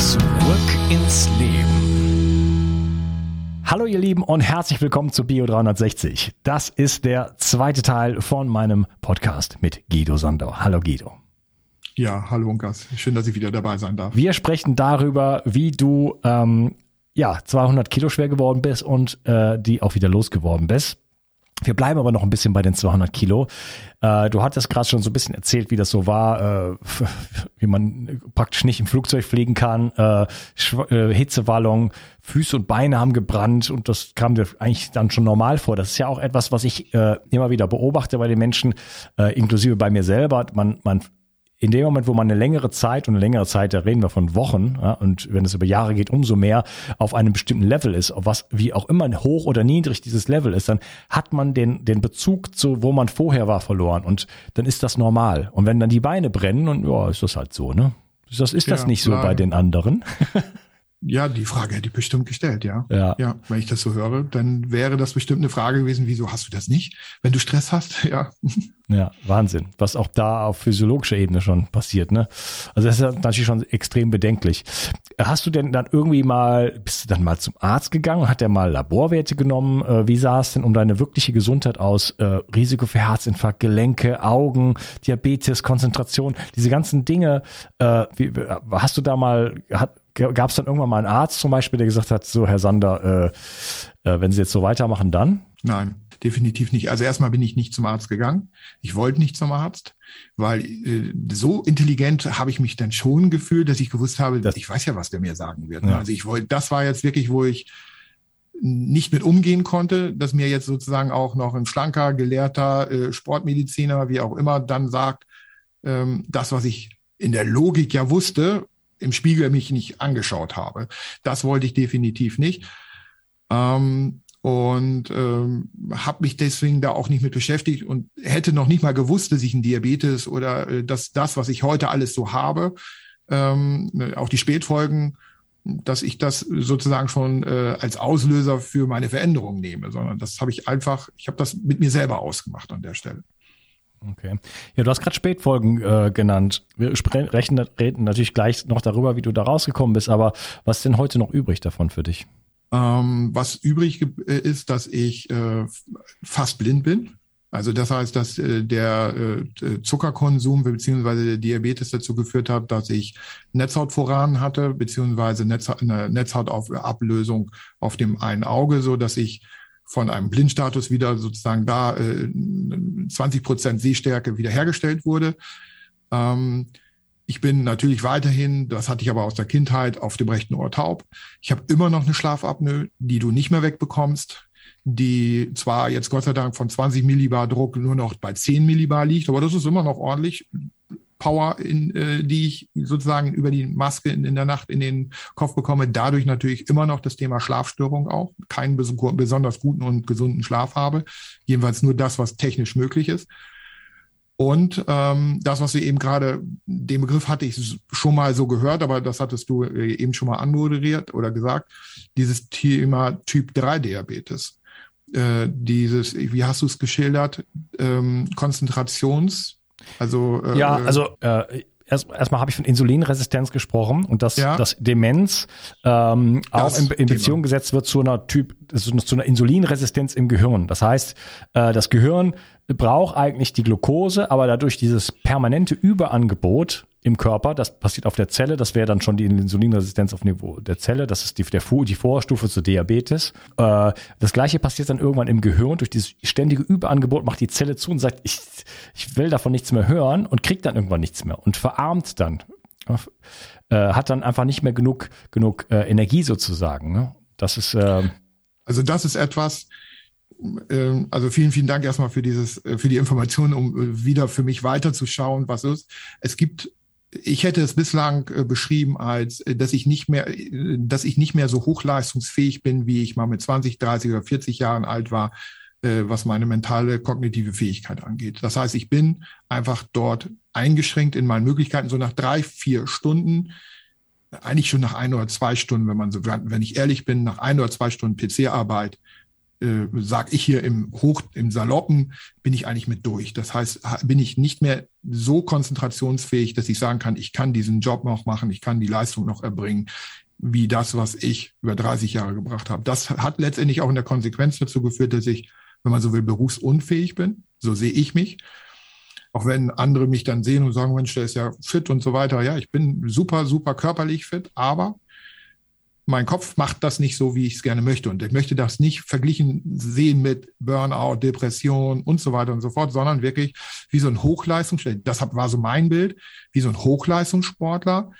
Zurück ins Leben. Hallo ihr Lieben und herzlich willkommen zu Bio 360. Das ist der zweite Teil von meinem Podcast mit Guido Sandau. Hallo Guido. Ja, hallo Unkas. Schön, dass ich wieder dabei sein darf. Wir sprechen darüber, wie du ähm, ja 200 Kilo schwer geworden bist und äh, die auch wieder losgeworden bist. Wir bleiben aber noch ein bisschen bei den 200 Kilo. Äh, du hattest gerade schon so ein bisschen erzählt, wie das so war, äh, wie man praktisch nicht im Flugzeug fliegen kann, äh, Hitzewallung, Füße und Beine haben gebrannt und das kam dir eigentlich dann schon normal vor. Das ist ja auch etwas, was ich immer wieder beobachte bei den Menschen, inklusive bei mir selber. Man, man in dem Moment, wo man eine längere Zeit und eine längere Zeit, da reden wir von Wochen, ja, und wenn es über Jahre geht, umso mehr auf einem bestimmten Level ist, auf was, wie auch immer hoch oder niedrig dieses Level ist, dann hat man den, den Bezug zu, wo man vorher war, verloren und dann ist das normal. Und wenn dann die Beine brennen und ja, ist das halt so, ne? Das ist das ja, nicht so klar. bei den anderen. Ja, die Frage hätte ich bestimmt gestellt, ja. ja. Ja, wenn ich das so höre, dann wäre das bestimmt eine Frage gewesen, wieso hast du das nicht, wenn du Stress hast? Ja. Ja, Wahnsinn. Was auch da auf physiologischer Ebene schon passiert, ne? Also das ist natürlich schon extrem bedenklich. Hast du denn dann irgendwie mal, bist du dann mal zum Arzt gegangen? Hat der mal Laborwerte genommen? Äh, wie sah es denn um deine wirkliche Gesundheit aus? Äh, Risiko für Herzinfarkt, Gelenke, Augen, Diabetes, Konzentration, diese ganzen Dinge. Äh, hast du da mal, hat, gab es dann irgendwann mal einen Arzt zum Beispiel, der gesagt hat, so Herr Sander, äh, äh, wenn Sie jetzt so weitermachen, dann? Nein, definitiv nicht. Also erstmal bin ich nicht zum Arzt gegangen. Ich wollte nicht zum Arzt, weil äh, so intelligent habe ich mich dann schon gefühlt, dass ich gewusst habe, dass ich weiß ja, was der mir sagen wird. Ja. Also ich wollte, das war jetzt wirklich, wo ich nicht mit umgehen konnte, dass mir jetzt sozusagen auch noch ein schlanker, gelehrter äh, Sportmediziner, wie auch immer, dann sagt, ähm, das, was ich in der Logik ja wusste, im Spiegel mich nicht angeschaut habe. Das wollte ich definitiv nicht. Ähm, und ähm, habe mich deswegen da auch nicht mit beschäftigt und hätte noch nicht mal gewusst, dass ich ein Diabetes oder äh, dass das, was ich heute alles so habe, ähm, auch die Spätfolgen, dass ich das sozusagen schon äh, als Auslöser für meine Veränderung nehme, sondern das habe ich einfach, ich habe das mit mir selber ausgemacht an der Stelle. Okay. Ja, du hast gerade Spätfolgen äh, genannt. Wir sprechen, reden natürlich gleich noch darüber, wie du da rausgekommen bist, aber was ist denn heute noch übrig davon für dich? Ähm, was übrig äh, ist, dass ich äh, fast blind bin. Also das heißt, dass äh, der äh, Zuckerkonsum beziehungsweise der Diabetes dazu geführt hat, dass ich Netzhautforanen hatte beziehungsweise Netzhaut, eine Netzhautablösung auf dem einen Auge, so dass ich von einem Blindstatus wieder sozusagen da äh, 20 Prozent Sehstärke wiederhergestellt wurde. Ähm, ich bin natürlich weiterhin, das hatte ich aber aus der Kindheit, auf dem rechten Ohr taub. Ich habe immer noch eine Schlafapnoe, die du nicht mehr wegbekommst die zwar jetzt Gott sei Dank von 20 Millibar Druck nur noch bei 10 Millibar liegt, aber das ist immer noch ordentlich Power, in, äh, die ich sozusagen über die Maske in, in der Nacht in den Kopf bekomme. Dadurch natürlich immer noch das Thema Schlafstörung auch, keinen besonders guten und gesunden Schlaf habe. Jedenfalls nur das, was technisch möglich ist. Und ähm, das, was wir eben gerade, den Begriff hatte ich schon mal so gehört, aber das hattest du äh, eben schon mal anmoderiert oder gesagt, dieses Thema Typ 3 Diabetes äh, dieses, wie hast du es geschildert, ähm, Konzentrations, also äh, ja, also äh, erst, erstmal habe ich von Insulinresistenz gesprochen und dass, ja. dass Demenz ähm, das auch in, in Beziehung gesetzt wird zu einer Typ, zu einer Insulinresistenz im Gehirn. Das heißt, äh, das Gehirn braucht eigentlich die Glucose, aber dadurch dieses permanente Überangebot im Körper. Das passiert auf der Zelle. Das wäre dann schon die Insulinresistenz auf Niveau der Zelle. Das ist die, der, die Vorstufe zu Diabetes. Äh, das gleiche passiert dann irgendwann im Gehirn. Durch dieses ständige Überangebot macht die Zelle zu und sagt, ich, ich will davon nichts mehr hören und kriegt dann irgendwann nichts mehr und verarmt dann. Äh, hat dann einfach nicht mehr genug, genug äh, Energie sozusagen. Ne? Das ist. Äh, also das ist etwas, ähm, also vielen, vielen Dank erstmal für dieses, äh, für die Information, um äh, wieder für mich weiterzuschauen, was ist. Es gibt ich hätte es bislang äh, beschrieben als, äh, dass ich nicht mehr, äh, dass ich nicht mehr so hochleistungsfähig bin, wie ich mal mit 20, 30 oder 40 Jahren alt war, was meine mentale kognitive Fähigkeit angeht. Das heißt, ich bin einfach dort eingeschränkt in meinen Möglichkeiten. So nach drei, vier Stunden, eigentlich schon nach ein oder zwei Stunden, wenn man so, wenn ich ehrlich bin, nach ein oder zwei Stunden PC-Arbeit, äh, sag ich hier im Hoch, im Saloppen, bin ich eigentlich mit durch. Das heißt, bin ich nicht mehr so konzentrationsfähig, dass ich sagen kann, ich kann diesen Job noch machen, ich kann die Leistung noch erbringen, wie das, was ich über 30 Jahre gebracht habe. Das hat letztendlich auch in der Konsequenz dazu geführt, dass ich, wenn man so will, berufsunfähig bin. So sehe ich mich. Auch wenn andere mich dann sehen und sagen, Mensch, der ist ja fit und so weiter. Ja, ich bin super, super körperlich fit, aber mein Kopf macht das nicht so, wie ich es gerne möchte. Und ich möchte das nicht verglichen sehen mit Burnout, Depression und so weiter und so fort, sondern wirklich wie so ein Hochleistungssportler. Das war so mein Bild, wie so ein Hochleistungssportler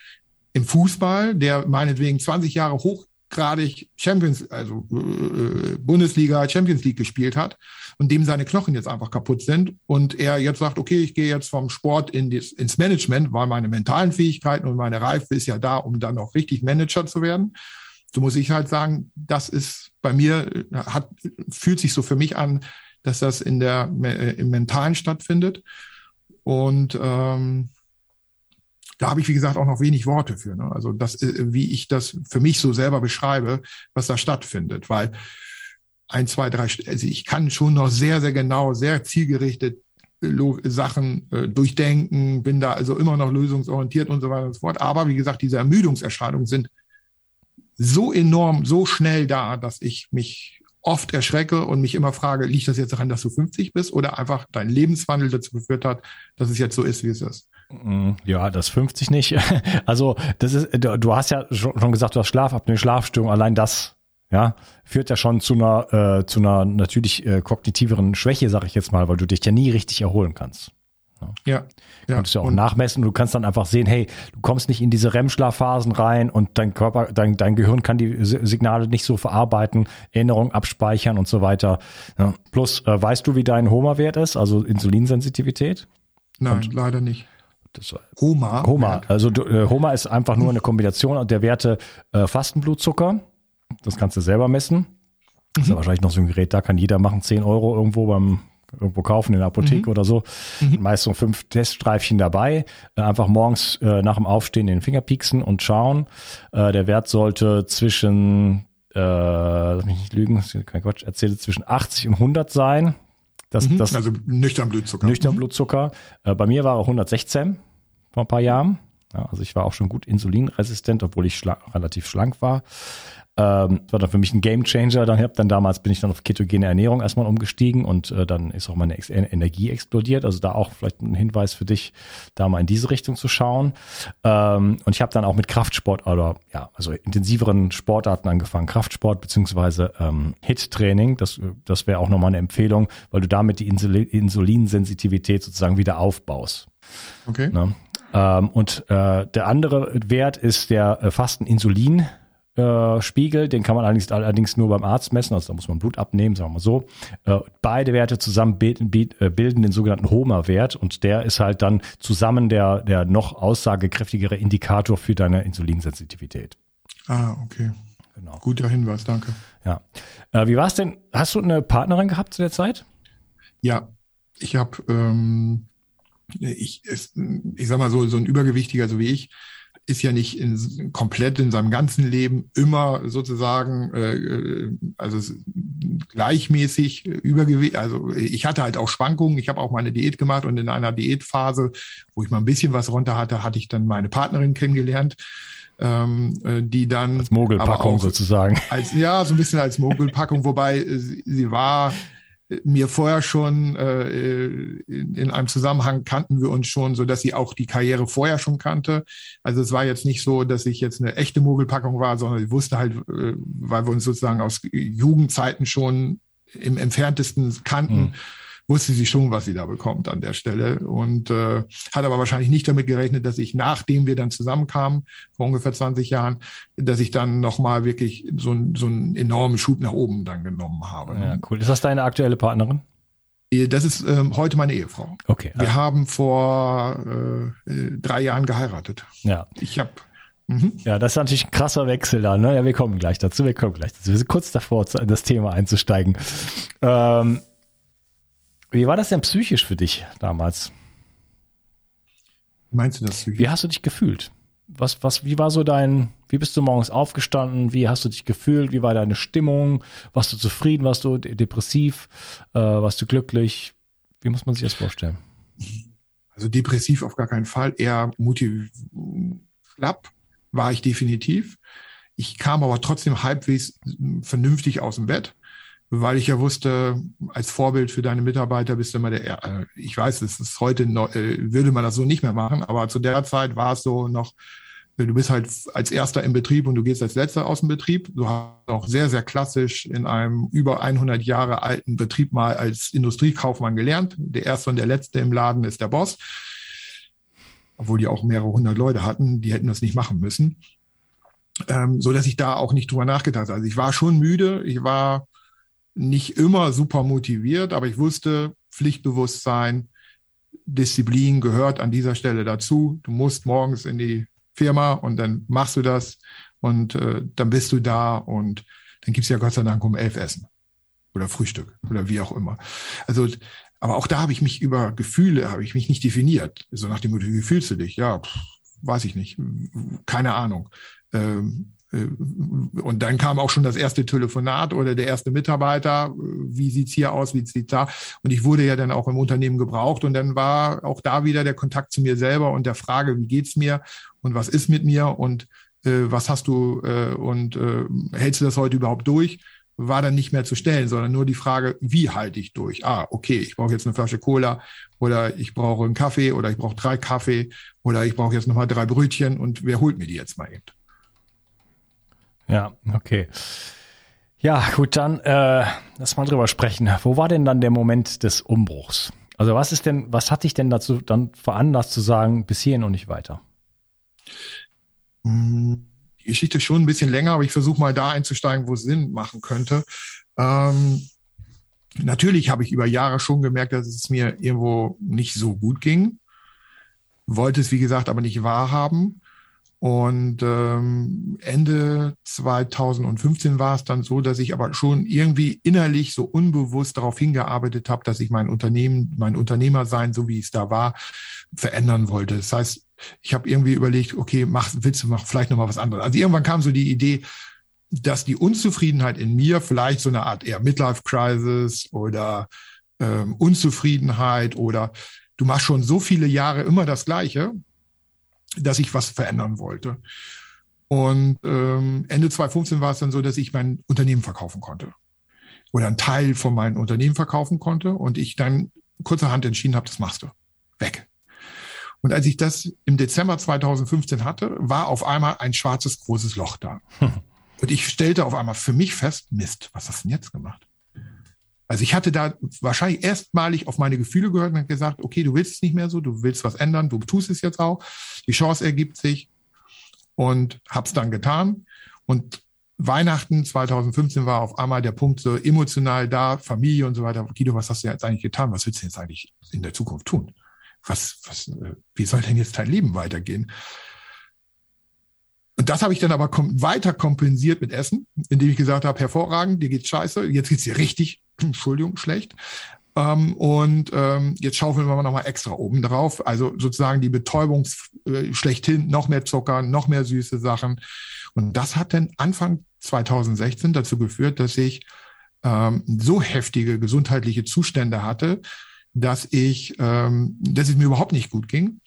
im Fußball, der meinetwegen 20 Jahre hochgradig Champions, also äh, Bundesliga, Champions League gespielt hat und dem seine Knochen jetzt einfach kaputt sind und er jetzt sagt, okay, ich gehe jetzt vom Sport in das, ins Management, weil meine mentalen Fähigkeiten und meine Reife ist ja da, um dann auch richtig Manager zu werden so muss ich halt sagen, das ist bei mir, hat, fühlt sich so für mich an, dass das in der, äh, im Mentalen stattfindet. Und ähm, da habe ich, wie gesagt, auch noch wenig Worte für. Ne? Also das, äh, wie ich das für mich so selber beschreibe, was da stattfindet. Weil ein, zwei, drei, also ich kann schon noch sehr, sehr genau, sehr zielgerichtet Sachen äh, durchdenken, bin da also immer noch lösungsorientiert und so weiter und so fort. Aber wie gesagt, diese Ermüdungserscheinungen sind so enorm, so schnell da, dass ich mich oft erschrecke und mich immer frage, liegt das jetzt daran, dass du 50 bist oder einfach dein Lebenswandel dazu geführt hat, dass es jetzt so ist, wie es ist? Mm, ja, das 50 nicht. Also, das ist, du hast ja schon gesagt, du hast Schlafapnoe, Schlafstörung, allein das, ja, führt ja schon zu einer, äh, zu einer natürlich äh, kognitiveren Schwäche, sag ich jetzt mal, weil du dich ja nie richtig erholen kannst. Ja. Du kannst ja auch und nachmessen. Du kannst dann einfach sehen, hey, du kommst nicht in diese REM-Schlafphasen rein und dein Körper, dein, dein Gehirn kann die Signale nicht so verarbeiten, Erinnerungen abspeichern und so weiter. Ja. Plus, äh, weißt du, wie dein HOMA-Wert ist, also Insulinsensitivität? Nein, und leider nicht. Das, Homa. Homa. Also du, äh, Homa ist einfach nur eine Kombination der Werte äh, Fastenblutzucker. Das kannst du selber messen. Das ist ja mhm. wahrscheinlich noch so ein Gerät, da kann jeder machen, 10 Euro irgendwo beim irgendwo kaufen in der Apotheke mhm. oder so. Mhm. Meist so fünf Teststreifchen dabei. Äh, einfach morgens äh, nach dem Aufstehen den Finger pieksen und schauen. Äh, der Wert sollte zwischen, äh, lass mich nicht lügen, kein Quatsch, erzähle zwischen 80 und 100 sein. Das, mhm. das, also nüchtern Blutzucker. Nüchtern mhm. Blutzucker. Äh, bei mir war er 116 vor ein paar Jahren. Ja, also ich war auch schon gut insulinresistent, obwohl ich schla relativ schlank war. Ähm, war dann für mich ein Gamechanger. Dann hab dann damals bin ich dann auf ketogene Ernährung erstmal umgestiegen und äh, dann ist auch meine Ex Energie explodiert. Also da auch vielleicht ein Hinweis für dich, da mal in diese Richtung zu schauen. Ähm, und ich habe dann auch mit Kraftsport oder ja, also intensiveren Sportarten angefangen, Kraftsport beziehungsweise ähm, Hit-Training. Das, das wäre auch nochmal eine Empfehlung, weil du damit die Insul Insulinsensitivität sozusagen wieder aufbaust. Okay. Ne? Ähm, und äh, der andere Wert ist der äh, Fasten-Insulin. Äh, Spiegel, den kann man allerdings, allerdings nur beim Arzt messen, also da muss man Blut abnehmen, sagen wir mal so. Äh, beide Werte zusammen bilden, äh, bilden den sogenannten HOMA-Wert und der ist halt dann zusammen der, der noch aussagekräftigere Indikator für deine Insulinsensitivität. Ah, okay. Genau. Guter Hinweis, danke. Ja. Äh, wie war es denn? Hast du eine Partnerin gehabt zu der Zeit? Ja, ich habe, ähm, ich, ich sag mal so, so ein Übergewichtiger, so wie ich, ist ja nicht in, komplett in seinem ganzen Leben immer sozusagen, äh, äh also gleichmäßig Übergewicht. Also ich hatte halt auch Schwankungen. Ich habe auch meine Diät gemacht und in einer Diätphase, wo ich mal ein bisschen was runter hatte, hatte ich dann meine Partnerin kennengelernt. Ähm, äh, die dann als Mogelpackung sozusagen als ja so ein bisschen als Mogelpackung wobei sie, sie war mir vorher schon äh, in, in einem Zusammenhang kannten wir uns schon, so dass sie auch die Karriere vorher schon kannte. Also es war jetzt nicht so, dass ich jetzt eine echte Mogelpackung war, sondern ich wusste halt, äh, weil wir uns sozusagen aus Jugendzeiten schon im entferntesten kannten, mhm wusste sie schon, was sie da bekommt an der Stelle und äh, hat aber wahrscheinlich nicht damit gerechnet, dass ich, nachdem wir dann zusammenkamen, vor ungefähr 20 Jahren, dass ich dann nochmal wirklich so, so einen enormen Schub nach oben dann genommen habe. Ja, cool. Ist das deine aktuelle Partnerin? Das ist ähm, heute meine Ehefrau. Okay. Wir haben vor äh, äh drei Jahren geheiratet. Ja. Ich habe mhm. ja, das ist natürlich ein krasser Wechsel da. Ne? Ja, wir kommen gleich dazu. Wir kommen gleich dazu. Wir sind kurz davor, das Thema einzusteigen. Ähm, wie war das denn psychisch für dich damals? Meinst du das psychisch? Wie hast du dich gefühlt? Was, was, wie war so dein, wie bist du morgens aufgestanden? Wie hast du dich gefühlt? Wie war deine Stimmung? Warst du zufrieden? Warst du depressiv? Äh, warst du glücklich? Wie muss man sich das vorstellen? Also depressiv auf gar keinen Fall. Eher motiv, schlapp war ich definitiv. Ich kam aber trotzdem halbwegs vernünftig aus dem Bett weil ich ja wusste, als Vorbild für deine Mitarbeiter bist du immer der, äh, ich weiß, es ist heute, äh, würde man das so nicht mehr machen, aber zu der Zeit war es so noch, du bist halt als Erster im Betrieb und du gehst als Letzter aus dem Betrieb. Du hast auch sehr, sehr klassisch in einem über 100 Jahre alten Betrieb mal als Industriekaufmann gelernt. Der Erste und der Letzte im Laden ist der Boss. Obwohl die auch mehrere hundert Leute hatten, die hätten das nicht machen müssen. Ähm, so dass ich da auch nicht drüber nachgedacht habe. Also ich war schon müde. Ich war nicht immer super motiviert, aber ich wusste, Pflichtbewusstsein, Disziplin gehört an dieser Stelle dazu. Du musst morgens in die Firma und dann machst du das und äh, dann bist du da und dann gibt's ja Gott sei Dank um elf Essen oder Frühstück oder wie auch immer. Also, aber auch da habe ich mich über Gefühle, habe ich mich nicht definiert. So nach dem Motto, wie fühlst du dich? Ja, pff, weiß ich nicht. Keine Ahnung. Ähm, äh, und dann kam auch schon das erste Telefonat oder der erste Mitarbeiter. Wie sieht's hier aus? Wie sieht's da? Und ich wurde ja dann auch im Unternehmen gebraucht. Und dann war auch da wieder der Kontakt zu mir selber und der Frage, wie geht's mir und was ist mit mir und äh, was hast du äh, und äh, hältst du das heute überhaupt durch? War dann nicht mehr zu stellen, sondern nur die Frage, wie halte ich durch? Ah, okay, ich brauche jetzt eine Flasche Cola oder ich brauche einen Kaffee oder ich brauche drei Kaffee oder ich brauche jetzt nochmal drei Brötchen und wer holt mir die jetzt mal eben? Ja, okay. Ja, gut, dann äh, lass mal drüber sprechen. Wo war denn dann der Moment des Umbruchs? Also was ist denn, was hat dich denn dazu dann veranlasst zu sagen, bis hierhin und nicht weiter? Hm, die Geschichte ist schon ein bisschen länger, aber ich versuche mal da einzusteigen, wo es Sinn machen könnte. Ähm, natürlich habe ich über Jahre schon gemerkt, dass es mir irgendwo nicht so gut ging. Wollte es, wie gesagt, aber nicht wahrhaben. Und ähm, Ende 2015 war es dann so, dass ich aber schon irgendwie innerlich so unbewusst darauf hingearbeitet habe, dass ich mein Unternehmen, mein Unternehmersein, so wie es da war, verändern wollte. Das heißt, ich habe irgendwie überlegt, okay, mach, willst du mach vielleicht noch mal was anderes? Also irgendwann kam so die Idee, dass die Unzufriedenheit in mir vielleicht so eine Art eher Midlife Crisis oder ähm, Unzufriedenheit oder du machst schon so viele Jahre immer das Gleiche dass ich was verändern wollte. Und ähm, Ende 2015 war es dann so, dass ich mein Unternehmen verkaufen konnte oder einen Teil von meinem Unternehmen verkaufen konnte und ich dann kurzerhand entschieden habe, das machst du. Weg. Und als ich das im Dezember 2015 hatte, war auf einmal ein schwarzes großes Loch da. Und ich stellte auf einmal für mich fest, Mist, was hast du denn jetzt gemacht? Also ich hatte da wahrscheinlich erstmalig auf meine Gefühle gehört und gesagt, okay, du willst es nicht mehr so, du willst was ändern, du tust es jetzt auch. Die Chance ergibt sich und hab's dann getan. Und Weihnachten 2015 war auf einmal der Punkt so emotional da, Familie und so weiter. Guido, was hast du jetzt eigentlich getan? Was willst du jetzt eigentlich in der Zukunft tun? Was, was, äh, wie soll denn jetzt dein Leben weitergehen? Und das habe ich dann aber kom weiter kompensiert mit Essen, indem ich gesagt habe, hervorragend, dir geht's scheiße, jetzt geht's dir richtig, Entschuldigung, schlecht. Ähm, und ähm, jetzt schaufeln wir noch mal extra oben drauf. Also sozusagen die Betäubung äh, schlechthin, noch mehr Zucker, noch mehr süße Sachen. Und das hat dann Anfang 2016 dazu geführt, dass ich ähm, so heftige gesundheitliche Zustände hatte, dass ich, ähm, dass es mir überhaupt nicht gut ging.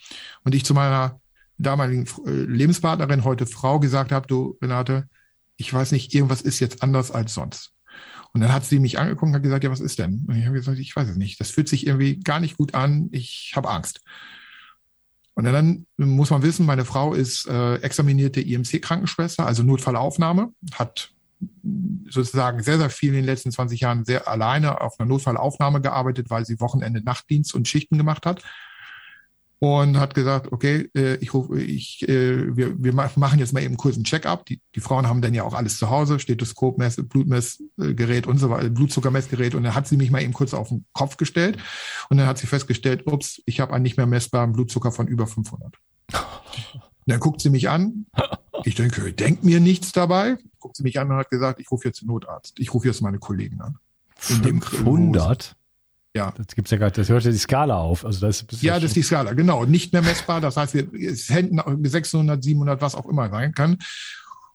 Und ich zu meiner damaligen äh, Lebenspartnerin, heute Frau, gesagt habe, du Renate, ich weiß nicht, irgendwas ist jetzt anders als sonst. Und dann hat sie mich angeguckt und hat gesagt, ja, was ist denn? Und ich habe gesagt, ich weiß es nicht. Das fühlt sich irgendwie gar nicht gut an. Ich habe Angst. Und dann muss man wissen, meine Frau ist äh, examinierte IMC-Krankenschwester, also Notfallaufnahme, hat sozusagen sehr, sehr viel in den letzten 20 Jahren sehr alleine auf einer Notfallaufnahme gearbeitet, weil sie Wochenende Nachtdienst und Schichten gemacht hat und hat gesagt, okay, äh, ich rufe, ich, äh, wir, wir machen jetzt mal eben kurz einen Check-up. Die, die Frauen haben dann ja auch alles zu Hause, Stethoskop, Mess, Blutmessgerät und so weiter, Blutzuckermessgerät. Und dann hat sie mich mal eben kurz auf den Kopf gestellt und dann hat sie festgestellt, ups, ich habe einen nicht mehr messbaren Blutzucker von über 500. dann guckt sie mich an. Ich denke, denkt mir nichts dabei. Guckt sie mich an und hat gesagt, ich rufe jetzt den Notarzt. Ich rufe jetzt meine Kollegen an. 500? Ja. Das gibt's ja gar nicht. Das hört ja die Skala auf. Also das ist ja, das ist die Skala, genau. Nicht mehr messbar. Das heißt, es händen 600, 700, was auch immer sein kann.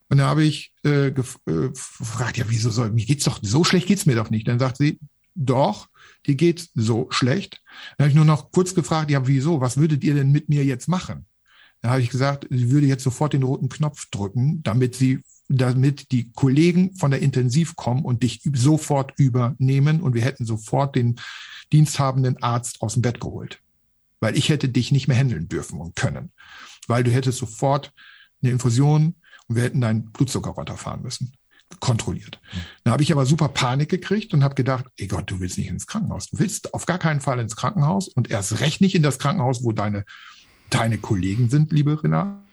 Und da habe ich äh, gef äh, gefragt, ja, wieso soll, mir geht's doch, so schlecht geht's mir doch nicht. Dann sagt sie, doch, die geht so schlecht. Dann habe ich nur noch kurz gefragt, ja, wieso, was würdet ihr denn mit mir jetzt machen? Da habe ich gesagt, sie würde jetzt sofort den roten Knopf drücken, damit sie damit die Kollegen von der Intensiv kommen und dich sofort übernehmen und wir hätten sofort den diensthabenden Arzt aus dem Bett geholt. Weil ich hätte dich nicht mehr handeln dürfen und können. Weil du hättest sofort eine Infusion und wir hätten deinen Blutzucker runterfahren müssen. Kontrolliert. Mhm. Dann habe ich aber super Panik gekriegt und habe gedacht, ey Gott, du willst nicht ins Krankenhaus. Du willst auf gar keinen Fall ins Krankenhaus und erst recht nicht in das Krankenhaus, wo deine, deine Kollegen sind, liebe Renate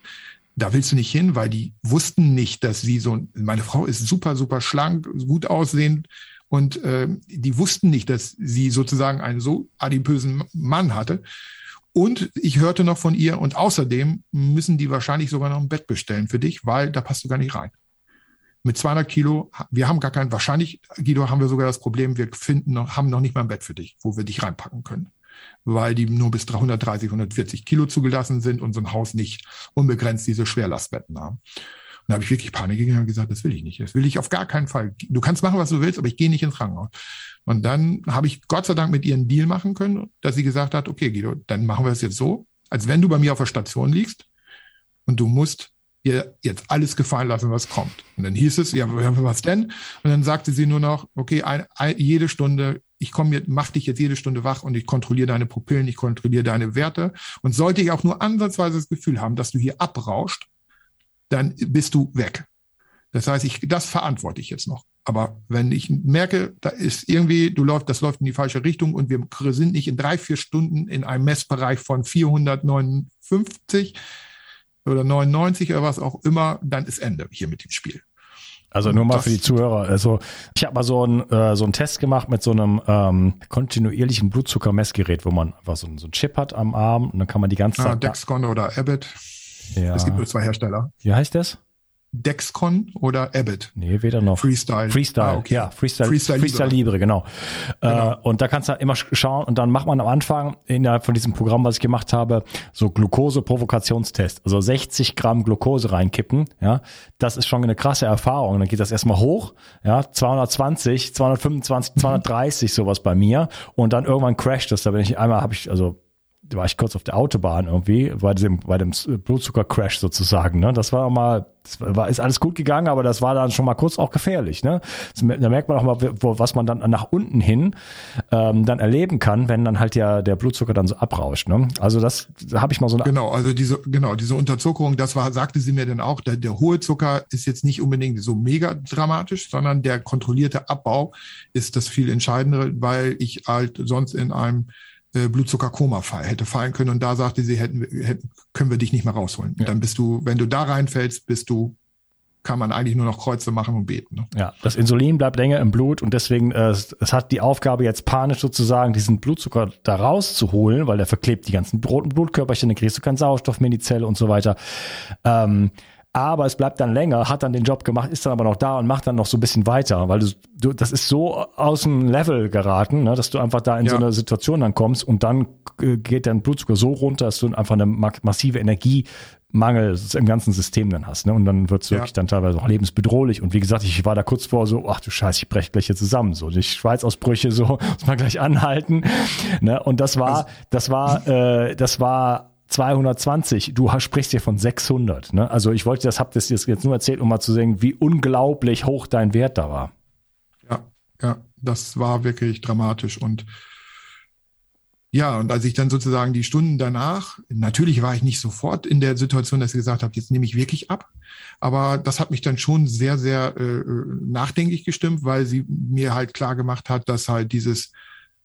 da willst du nicht hin, weil die wussten nicht, dass sie so, meine Frau ist super, super schlank, gut aussehend und äh, die wussten nicht, dass sie sozusagen einen so adipösen Mann hatte. Und ich hörte noch von ihr und außerdem müssen die wahrscheinlich sogar noch ein Bett bestellen für dich, weil da passt du gar nicht rein. Mit 200 Kilo, wir haben gar kein, wahrscheinlich, Guido, haben wir sogar das Problem, wir finden noch, haben noch nicht mal ein Bett für dich, wo wir dich reinpacken können weil die nur bis 330, 140 Kilo zugelassen sind und so ein Haus nicht unbegrenzt diese Schwerlastbetten haben. Und da habe ich wirklich Panik gegeben und gesagt, das will ich nicht. Das will ich auf gar keinen Fall. Du kannst machen, was du willst, aber ich gehe nicht ins Krankenhaus. Und dann habe ich Gott sei Dank mit ihr einen Deal machen können, dass sie gesagt hat, okay, Guido, dann machen wir es jetzt so, als wenn du bei mir auf der Station liegst und du musst ihr jetzt alles gefallen lassen, was kommt. Und dann hieß es, ja, was denn? Und dann sagte sie nur noch, okay, ein, ein, jede Stunde ich komme jetzt, mach dich jetzt jede Stunde wach und ich kontrolliere deine Pupillen, ich kontrolliere deine Werte. Und sollte ich auch nur ansatzweise das Gefühl haben, dass du hier abrauscht, dann bist du weg. Das heißt, ich, das verantworte ich jetzt noch. Aber wenn ich merke, da ist irgendwie, du läufst, das läuft in die falsche Richtung und wir sind nicht in drei, vier Stunden in einem Messbereich von 459 oder 99 oder was auch immer, dann ist Ende hier mit dem Spiel. Also nur mal für die Zuhörer. Also ich habe mal so einen äh, so einen Test gemacht mit so einem ähm, kontinuierlichen Blutzuckermessgerät, wo man einfach so, so einen Chip hat am Arm und dann kann man die ganze ah, Zeit. Dexcon oder Abbott. Ja. Es gibt nur zwei Hersteller. Wie heißt das? Dexcon oder Abbott? Nee, weder noch. Freestyle. Freestyle, ah, okay. ja, Freestyle, Freestyle, Freestyle Libre. Libre, genau. genau. Äh, und da kannst du immer schauen und dann macht man am Anfang innerhalb von diesem Programm, was ich gemacht habe, so Glucose-Provokationstest. Also 60 Gramm Glucose reinkippen, ja. Das ist schon eine krasse Erfahrung. Dann geht das erstmal hoch, ja, 220, 225, 230 sowas bei mir und dann irgendwann crasht das. Da bin ich einmal, habe ich, also war ich kurz auf der Autobahn irgendwie, bei dem, bei dem Blutzuckercrash sozusagen. Ne? Das war mal, das war, ist alles gut gegangen, aber das war dann schon mal kurz auch gefährlich. Ne? Da merkt man auch mal, wo, was man dann nach unten hin ähm, dann erleben kann, wenn dann halt ja der Blutzucker dann so abrauscht. Ne? Also das da habe ich mal so eine Genau, also diese, genau, diese Unterzuckerung, das war, sagte sie mir dann auch, der, der hohe Zucker ist jetzt nicht unbedingt so mega dramatisch, sondern der kontrollierte Abbau ist das viel Entscheidendere, weil ich halt sonst in einem äh, Blutzuckerkoma fall, hätte fallen können. Und da sagte sie, hätten, hätten, können wir dich nicht mehr rausholen. Ja. Dann bist du, wenn du da reinfällst, bist du kann man eigentlich nur noch Kreuze machen und beten. Ne? Ja, das Insulin bleibt länger im Blut und deswegen, äh, es hat die Aufgabe jetzt panisch sozusagen, diesen Blutzucker da rauszuholen, weil der verklebt die ganzen roten Blutkörperchen, dann kriegst du keinen Sauerstoff mehr in die Zelle und so weiter. Ähm, aber es bleibt dann länger, hat dann den Job gemacht, ist dann aber noch da und macht dann noch so ein bisschen weiter, weil du, du das ist so aus dem Level geraten, ne, dass du einfach da in ja. so eine Situation dann kommst und dann äh, geht dein Blutzucker so runter, dass du einfach eine massive Energiemangel im ganzen System dann hast. Ne? Und dann wird es ja. wirklich dann teilweise auch lebensbedrohlich. Und wie gesagt, ich war da kurz vor so, ach du Scheiße, ich breche gleich hier zusammen. So, die Schweißausbrüche, so, muss man gleich anhalten. Ne? Und das war, also, das war, äh, das war 220, du sprichst hier von 600. Ne? Also ich wollte das, hab das jetzt nur erzählt, um mal zu sehen, wie unglaublich hoch dein Wert da war. Ja, ja, das war wirklich dramatisch und ja, und als ich dann sozusagen die Stunden danach, natürlich war ich nicht sofort in der Situation, dass ich gesagt habe, jetzt nehme ich wirklich ab. Aber das hat mich dann schon sehr, sehr äh, nachdenklich gestimmt, weil sie mir halt klar gemacht hat, dass halt dieses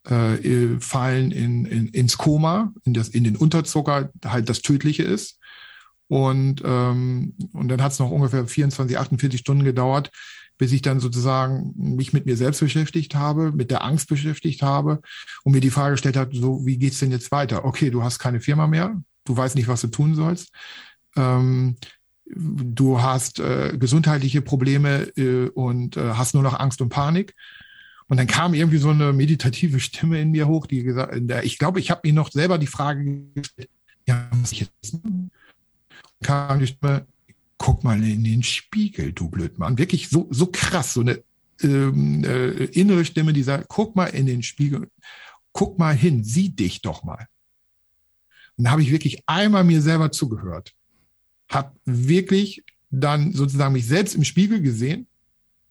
äh, fallen in, in, ins Koma, in, das, in den Unterzucker halt das Tödliche ist. Und, ähm, und dann hat es noch ungefähr 24, 48 Stunden gedauert, bis ich dann sozusagen mich mit mir selbst beschäftigt habe, mit der Angst beschäftigt habe und mir die Frage gestellt hat, so, wie geht's denn jetzt weiter? Okay, du hast keine Firma mehr, du weißt nicht, was du tun sollst. Ähm, du hast äh, gesundheitliche Probleme äh, und äh, hast nur noch Angst und Panik. Und dann kam irgendwie so eine meditative Stimme in mir hoch, die gesagt, ich glaube, ich habe mir noch selber die Frage gestellt, ja, was ich jetzt kam die Stimme, guck mal in den Spiegel, du Blödmann. Wirklich so, so krass, so eine ähm, äh, innere Stimme, die sagt, guck mal in den Spiegel, guck mal hin, sieh dich doch mal. Und da habe ich wirklich einmal mir selber zugehört, habe wirklich dann sozusagen mich selbst im Spiegel gesehen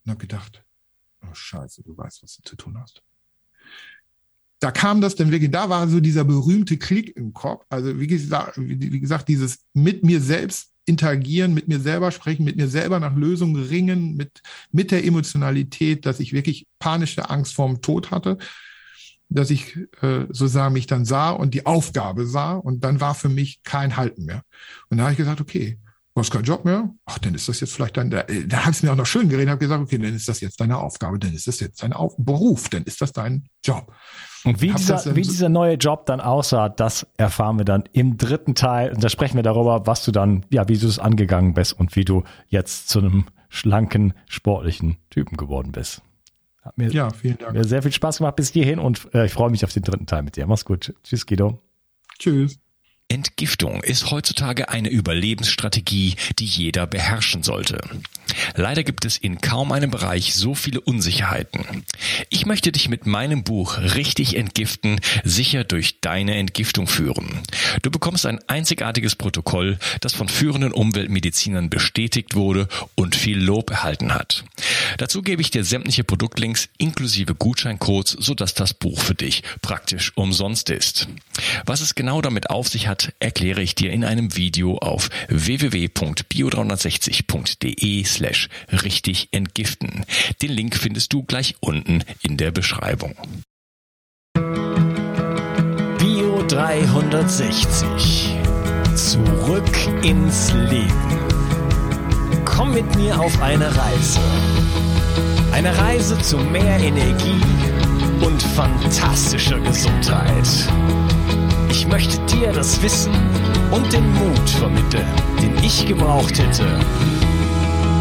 und habe gedacht, oh scheiße, du weißt, was du zu tun hast. Da kam das dann wirklich, da war so dieser berühmte Klick im Kopf. Also wie gesagt, wie gesagt, dieses mit mir selbst interagieren, mit mir selber sprechen, mit mir selber nach Lösungen ringen, mit, mit der Emotionalität, dass ich wirklich panische Angst vorm Tod hatte, dass ich äh, sozusagen mich dann sah und die Aufgabe sah und dann war für mich kein Halten mehr. Und da habe ich gesagt, okay, du hast keinen Job mehr, ach, dann ist das jetzt vielleicht dein, da, da habe ich mir auch noch schön geredet, habe gesagt, okay, dann ist das jetzt deine Aufgabe, dann ist das jetzt dein Auf Beruf, dann ist das dein Job. Und wie dieser, wie dieser neue Job dann aussah, das erfahren wir dann im dritten Teil. Und da sprechen wir darüber, was du dann, ja, wie du es angegangen bist und wie du jetzt zu einem schlanken, sportlichen Typen geworden bist. Hat mir, ja, vielen Dank. Mir sehr viel Spaß gemacht bis hierhin und äh, ich freue mich auf den dritten Teil mit dir. Mach's gut. Tschüss, Guido. Tschüss. Entgiftung ist heutzutage eine Überlebensstrategie, die jeder beherrschen sollte. Leider gibt es in kaum einem Bereich so viele Unsicherheiten. Ich möchte dich mit meinem Buch Richtig entgiften sicher durch deine Entgiftung führen. Du bekommst ein einzigartiges Protokoll, das von führenden Umweltmedizinern bestätigt wurde und viel Lob erhalten hat. Dazu gebe ich dir sämtliche Produktlinks inklusive Gutscheincodes, sodass das Buch für dich praktisch umsonst ist. Was es genau damit auf sich hat, erkläre ich dir in einem Video auf www.bio360.de slash richtig entgiften. Den Link findest du gleich unten in der Beschreibung. Bio 360. Zurück ins Leben. Komm mit mir auf eine Reise. Eine Reise zu mehr Energie und fantastischer Gesundheit. Ich möchte dir das Wissen und den Mut vermitteln, den ich gebraucht hätte,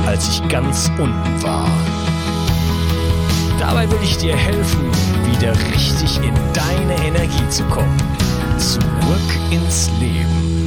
als ich ganz unten war. Dabei will ich dir helfen, wieder richtig in deine Energie zu kommen. Zurück ins Leben.